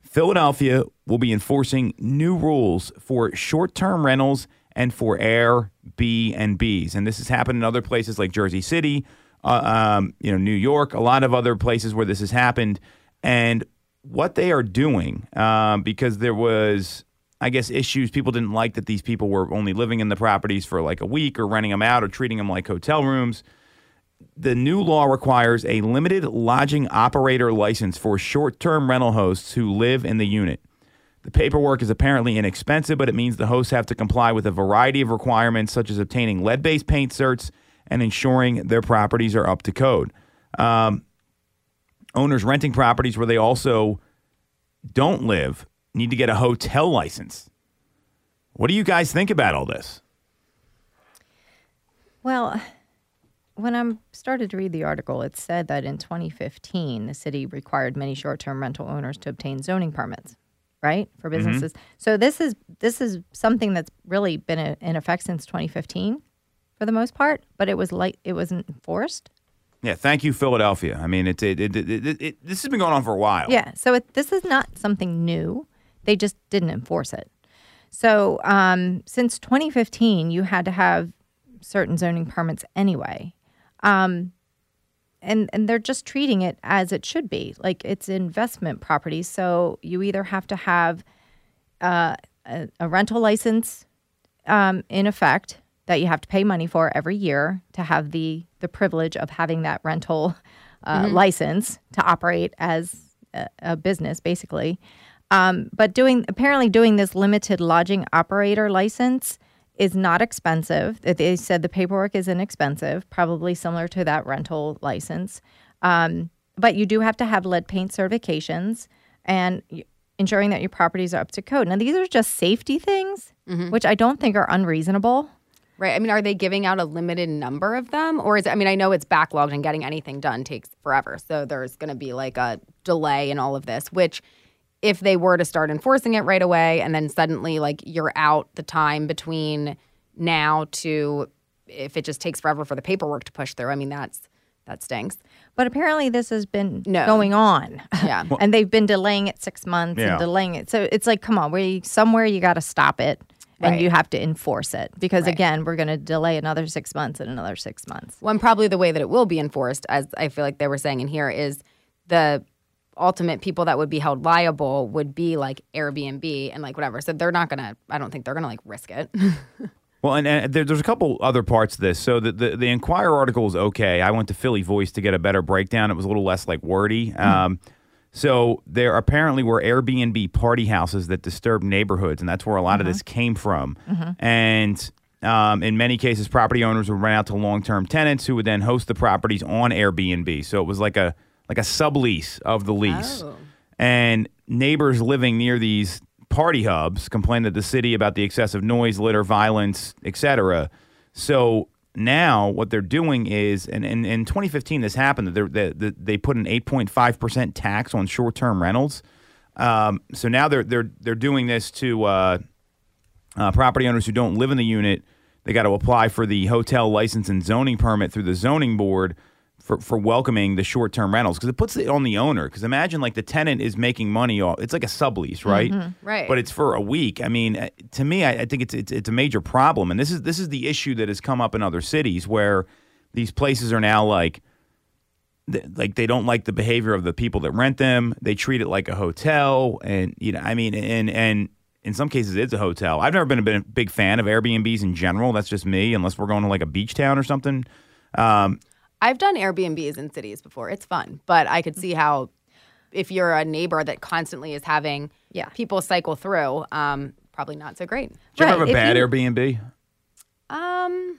Philadelphia will be enforcing new rules for short-term rentals and for Air Airbnbs, and this has happened in other places like Jersey City, uh, um, you know, New York, a lot of other places where this has happened. And what they are doing, um, because there was, I guess, issues. People didn't like that these people were only living in the properties for like a week or renting them out or treating them like hotel rooms the new law requires a limited lodging operator license for short term rental hosts who live in the unit. The paperwork is apparently inexpensive, but it means the hosts have to comply with a variety of requirements, such as obtaining lead based paint certs and ensuring their properties are up to code. Um, owners renting properties where they also don't live need to get a hotel license. What do you guys think about all this?
Well, when I started to read the article, it said that in 2015, the city required many short-term rental owners to obtain zoning permits, right, for mm-hmm. businesses. So this is this is something that's really been in in effect since 2015, for the most part. But it was like it wasn't enforced.
Yeah, thank you, Philadelphia. I mean, it, it, it, it, it this has been going on for a while.
Yeah. So it, this is not something new. They just didn't enforce it. So um, since 2015, you had to have certain zoning permits anyway. Um, and, and they're just treating it as it should be like it's investment property. So you either have to have uh, a, a rental license um, in effect that you have to pay money for every year to have the the privilege of having that rental uh, license to operate as a, a business, basically. Um, but doing apparently doing this limited lodging operator license is not expensive. They said the paperwork is inexpensive, probably similar to that rental license. Um, but you do have to have lead paint certifications and ensuring that your properties are up to code. Now, these are just safety things, which I don't think are unreasonable.
Right. I mean, are they giving out a limited number of them? Or is it, I mean, I know it's backlogged and getting anything done takes forever. So there's going to be like a delay in all of this, which if they were to start enforcing it right away and then suddenly like you're out the time between now to if it just takes forever for the paperwork to push through, I mean, that's that stinks.
But apparently, this has been
No.
going on.
Yeah.
and they've been delaying it six months
Yeah.
and delaying it. So it's like, come on, we somewhere you got to stop it and
Right.
you have to enforce it because
Right.
again, we're going to delay another six months and another six months.
Well, and probably the way that it will be enforced, as I feel like they were saying in here, is the ultimate people that would be held liable would be like Airbnb and like whatever. So they're not gonna. I don't think they're gonna like risk it.
Well, and, and there, there's a couple other parts to this. So the, the the Inquirer article is okay. I went to Philly Voice to get a better breakdown. It was a little less like wordy. Um, so there apparently were Airbnb party houses that disturbed neighborhoods, and that's where a lot of this came from. And um, in many cases, property owners would rent out to long term tenants who would then host the properties on Airbnb. So it was like a like a sublease of the lease.
Oh.
And neighbors living near these party hubs complained that the city about the excessive noise, litter, violence, etc. So now what they're doing is, and, in 2015 this happened, that that that they put an 8.5% tax on short-term rentals. Um, so now they're they're they're doing this to uh, uh, property owners who don't live in the unit. They got to apply for the hotel license and zoning permit through the zoning board for, for welcoming the short term rentals because it puts it on the owner. Because imagine like the tenant is making money off. It's like a sublease, right?
Right.
But it's for a week. I mean, uh, to me, I, I think it's, it's it's a major problem, and this is this is the issue that has come up in other cities where these places are now like th- like they don't like the behavior of the people that rent them. They treat it like a hotel, and you know, I mean, and and in some cases, it's a hotel. I've never been a big- big fan of Airbnbs in general. That's just me, unless we're going to like a beach town or something. Um,
I've done Airbnbs in cities before. It's fun, but I could see how if you're a neighbor that constantly is having
Yeah.
people cycle through, um, probably not so great.
do you ever have a bad
you-
Airbnb?
Um,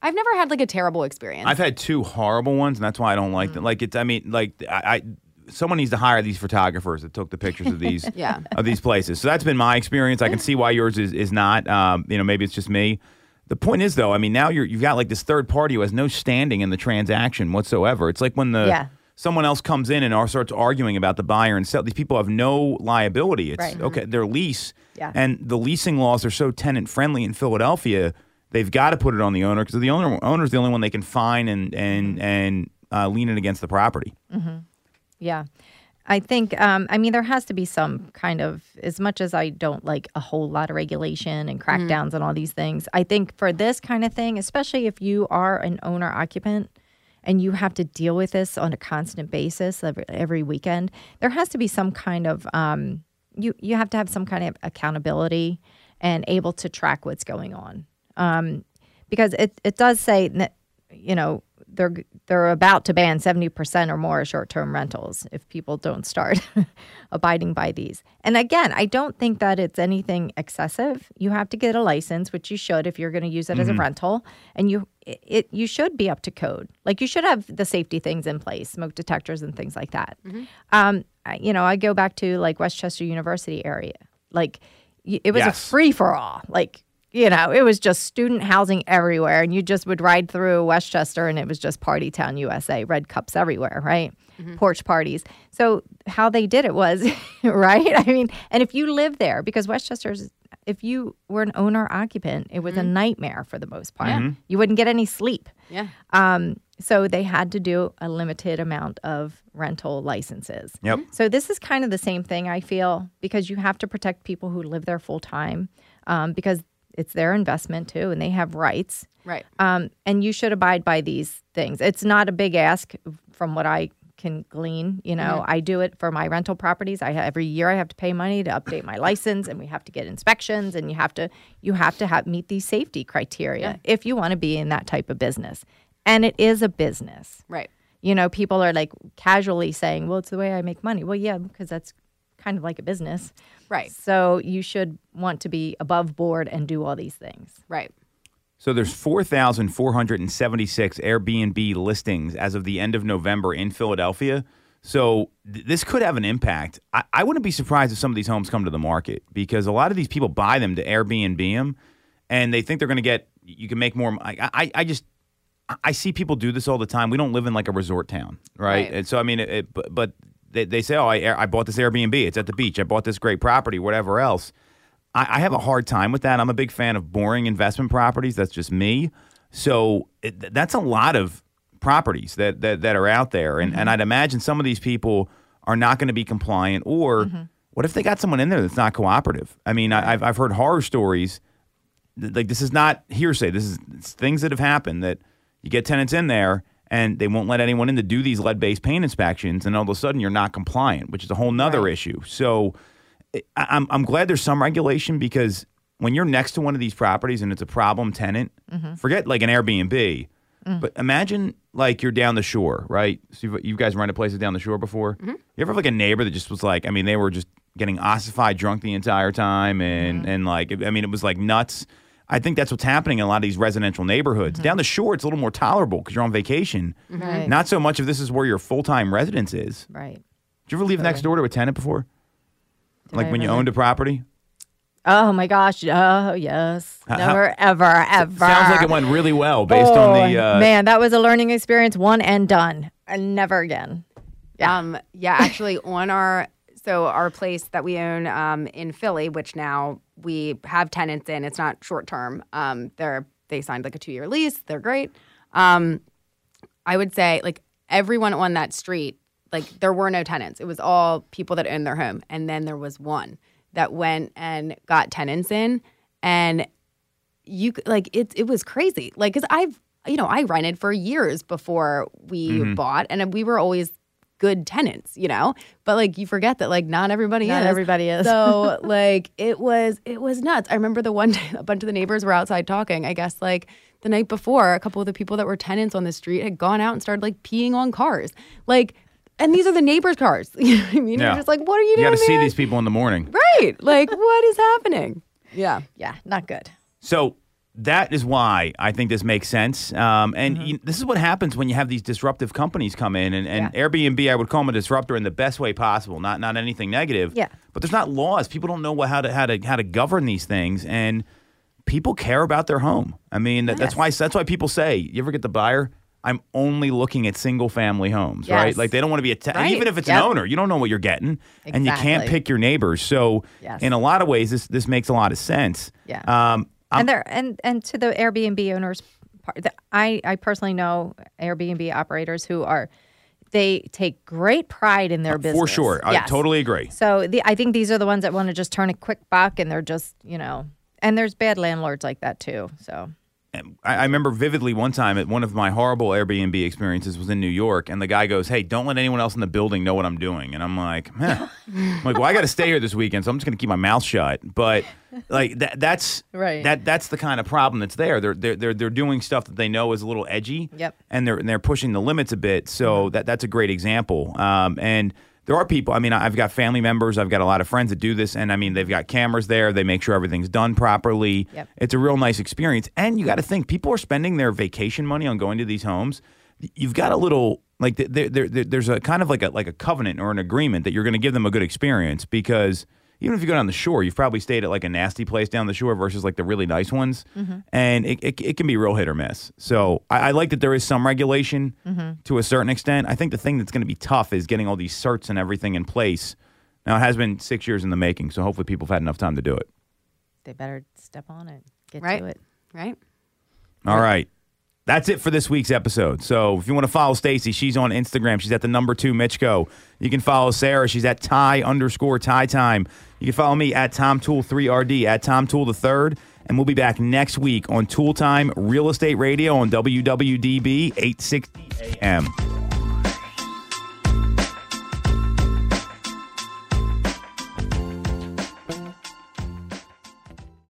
I've never had like a terrible experience.
I've had two horrible ones, and that's why I don't like them. Like it's, I mean, like I, I, someone needs to hire these photographers that took the pictures of these,
Yeah.
of these places. So that's been my experience. I can see why yours is is not. Um, you know, maybe it's just me. The point is, though, I mean, now you're you've got like this third party who has no standing in the transaction whatsoever. It's like when the
Yeah.
someone else comes in and starts arguing about the buyer and sell. These people have no liability. It's
Right.
okay, their lease,
Yeah.
and the leasing laws are so tenant friendly in Philadelphia. They've got to put it on the owner because the owner owner's the only one they can fine and and and uh, lean it against the property. Mm-hmm.
Yeah. I think, um, I mean, there has to be some kind of, as much as I don't like a whole lot of regulation and crackdowns and all these things, I think for this kind of thing, especially if you are an owner occupant and you have to deal with this on a constant basis every, every weekend, there has to be some kind of, um, you, you have to have some kind of accountability and able to track what's going on. Um, because it, it does say that, you know, they're they're about to ban 70% or more short-term rentals if people don't start abiding by these. And again, I don't think that it's anything excessive. You have to get a license, which you should if you're going to use it as a rental, and you it, it you should be up to code. Like you should have the safety things in place, smoke detectors and things like that. Um, I, you know, I go back to like West Chester University area. Like it was
Yes.
a free for all. Like you know, it was just student housing everywhere, and you just would ride through West Chester, and it was just Party Town, USA, red cups everywhere, right? Porch parties. So how they did it was, right? I mean, and if you live there, because West Chester's, if you were an owner occupant, it was a nightmare for the most part. You wouldn't get any sleep.
yeah.
Um, so they had to do a limited amount of rental licenses.
Yep.
So this is kind of the same thing I feel because you have to protect people who live there full time um, because it's their investment too and they have rights.
Right.
Um, and you should abide by these things. It's not a big ask from what I can glean. You know, I do it for my rental properties. I every year I have to pay money to update my license, and we have to get inspections, and you have to you have to have meet these safety criteria if you want to be in that type of business. And it is a business.
Right.
You know, people are like casually saying, "Well, it's the way I make money." Well, yeah, because that's kind of like a business.
Right.
So you should want to be above board and do all these things.
Right.
So there's 4,476 Airbnb listings as of the end of November in Philadelphia. So th- this could have an impact. I-, I wouldn't be surprised if some of these homes come to the market because a lot of these people buy them to Airbnb them, and they think they're going to get. You can make more. I, I, I just. I see people do this all the time. We don't live in like a resort town, right?
Right.
And so I mean, it, it, but, but they, they say, "Oh, I, I bought this Airbnb. It's at the beach. I bought this great property, whatever else." I, I have a hard time with that. I'm a big fan of boring investment properties. That's just me. So it, that's a lot of properties that that, that are out there, and and mm-hmm. I'd imagine some of these people are not going to be compliant. Or mm-hmm. what if they got someone in there that's not cooperative? I mean, I, I've I've heard horror stories. Like this is not hearsay. This is it's things that have happened that you get tenants in there and they won't let anyone in to do these lead-based paint inspections, and all of a sudden you're not compliant, which is a whole nother issue. So eh, I- I'm I'm glad there's some regulation because when you're next to one of these properties and it's a problem tenant, mm-hmm. forget like an Airbnb, mm. but imagine like you're down the shore, right? So you've, you guys rented places down the shore before. Mm-hmm. You ever have like a neighbor that just was like, I mean, they were just getting ossified drunk the entire time, and mm-hmm. and like I mean, it was like nuts. I think that's what's happening in a lot of these residential neighborhoods. Down the shore, it's a little more tolerable because you're on vacation.
Right.
Not so much if this is where your full time residence is.
Right.
Did you ever leave next door to a tenant before? like
I
when you owned a property?
Oh my gosh. Oh yes.
How-
Never, ever, ever.
Sounds like it went really well based on the.
Oh,
Uh,
man, that was a learning experience, one and done, and never again. Yeah.
Um, yeah, actually, on our so our place that we own um, in Philly, which now we have tenants in, it's not short term. Um, they're they signed like a two year lease. They're great. Um, I would say like everyone on that street, like there were no tenants. It was all people that owned their home, and then there was one that went and got tenants in, and you like it. It was crazy. Like, cause I've you know I rented for years before we
Mm-hmm.
bought, and we were always good tenants, you know. But like you forget that like not everybody
Not
is.
everybody is.
So like it was it was nuts. I remember the one day a bunch of the neighbors were outside talking. I guess like the night before, a couple of the people that were tenants on the street had gone out and started like peeing on cars, like. And these are the neighbors' cars. You know what I mean?
Yeah.
You're just like, what are you,
you
doing?
got to see
man?
these people in the morning.
Right. Like, what is happening? Yeah.
yeah, not good.
So that is why I think this makes sense. Um, and
Mm-hmm.
you, this is what happens when you have these disruptive companies come in. And, and Airbnb, I would call them a disruptor in the best way possible, not not anything negative.
Yeah.
But there's not laws. People don't know what, how to how to how to govern these things, and people care about their home. I mean, that, that's why that's why people say, you ever get the buyer? I'm only looking at single family homes, right? Like they don't want to be a te- and
Right.
even if it's
Yep.
an owner, you don't know what you're getting, and you can't pick your neighbors. So,
Yes.
in a lot of ways, this this makes a lot of sense.
Yeah.
Um, I'm-
and there and and to the Airbnb owners, part- the- I I personally know Airbnb operators who are they take great pride in their business
Uh, For sure. I totally agree.
So the, I think these are the ones that want to just turn a quick buck, and they're just you know, and there's bad landlords like that too. So
I, I remember vividly one time at one of my horrible Airbnb experiences was in New York, and the guy goes, "Hey, don't let anyone else in the building know what I'm doing." And I'm like, "Huh." I'm like, well, I got to stay here this weekend, so I'm just going to keep my mouth shut. But like that, that's
Right.
That that's the kind of problem that's there. They're they're they're, they're doing stuff that they know is a little edgy.
Yep.
And they're and they're pushing the limits a bit. So that that's a great example. Um, and there are people. I mean, I've got family members. I've got a lot of friends that do this, and I mean, they've got cameras there. They make sure everything's done properly.
Yep.
It's a real nice experience. And you got to think, people are spending their vacation money on going to these homes. You've got a little like there, there, there, there's a kind of like a like a covenant or an agreement that you're going to give them a good experience because even if you go down the shore, you've probably stayed at like a nasty place down the shore versus like the really nice ones, mm-hmm. and it, it, it can be real hit or miss. So I, I like that there is some regulation mm-hmm. to a certain extent. I think the thing that's going to be tough is getting all these certs and everything in place. Now it has been six years in the making, so hopefully people have had enough time to do it.
they better step on it, get
Right.
to it.
Right.
All right. that's it for this week's episode. So if you want to follow Stacy, she's on Instagram. She's at the number two Mitchko. You can follow Sarah. She's at Ty underscore Ty Time. You can follow me at TomToole3RD, at TomToole the third. And we'll be back next week on Toole Time Real Estate Radio on WWDB 860 AM.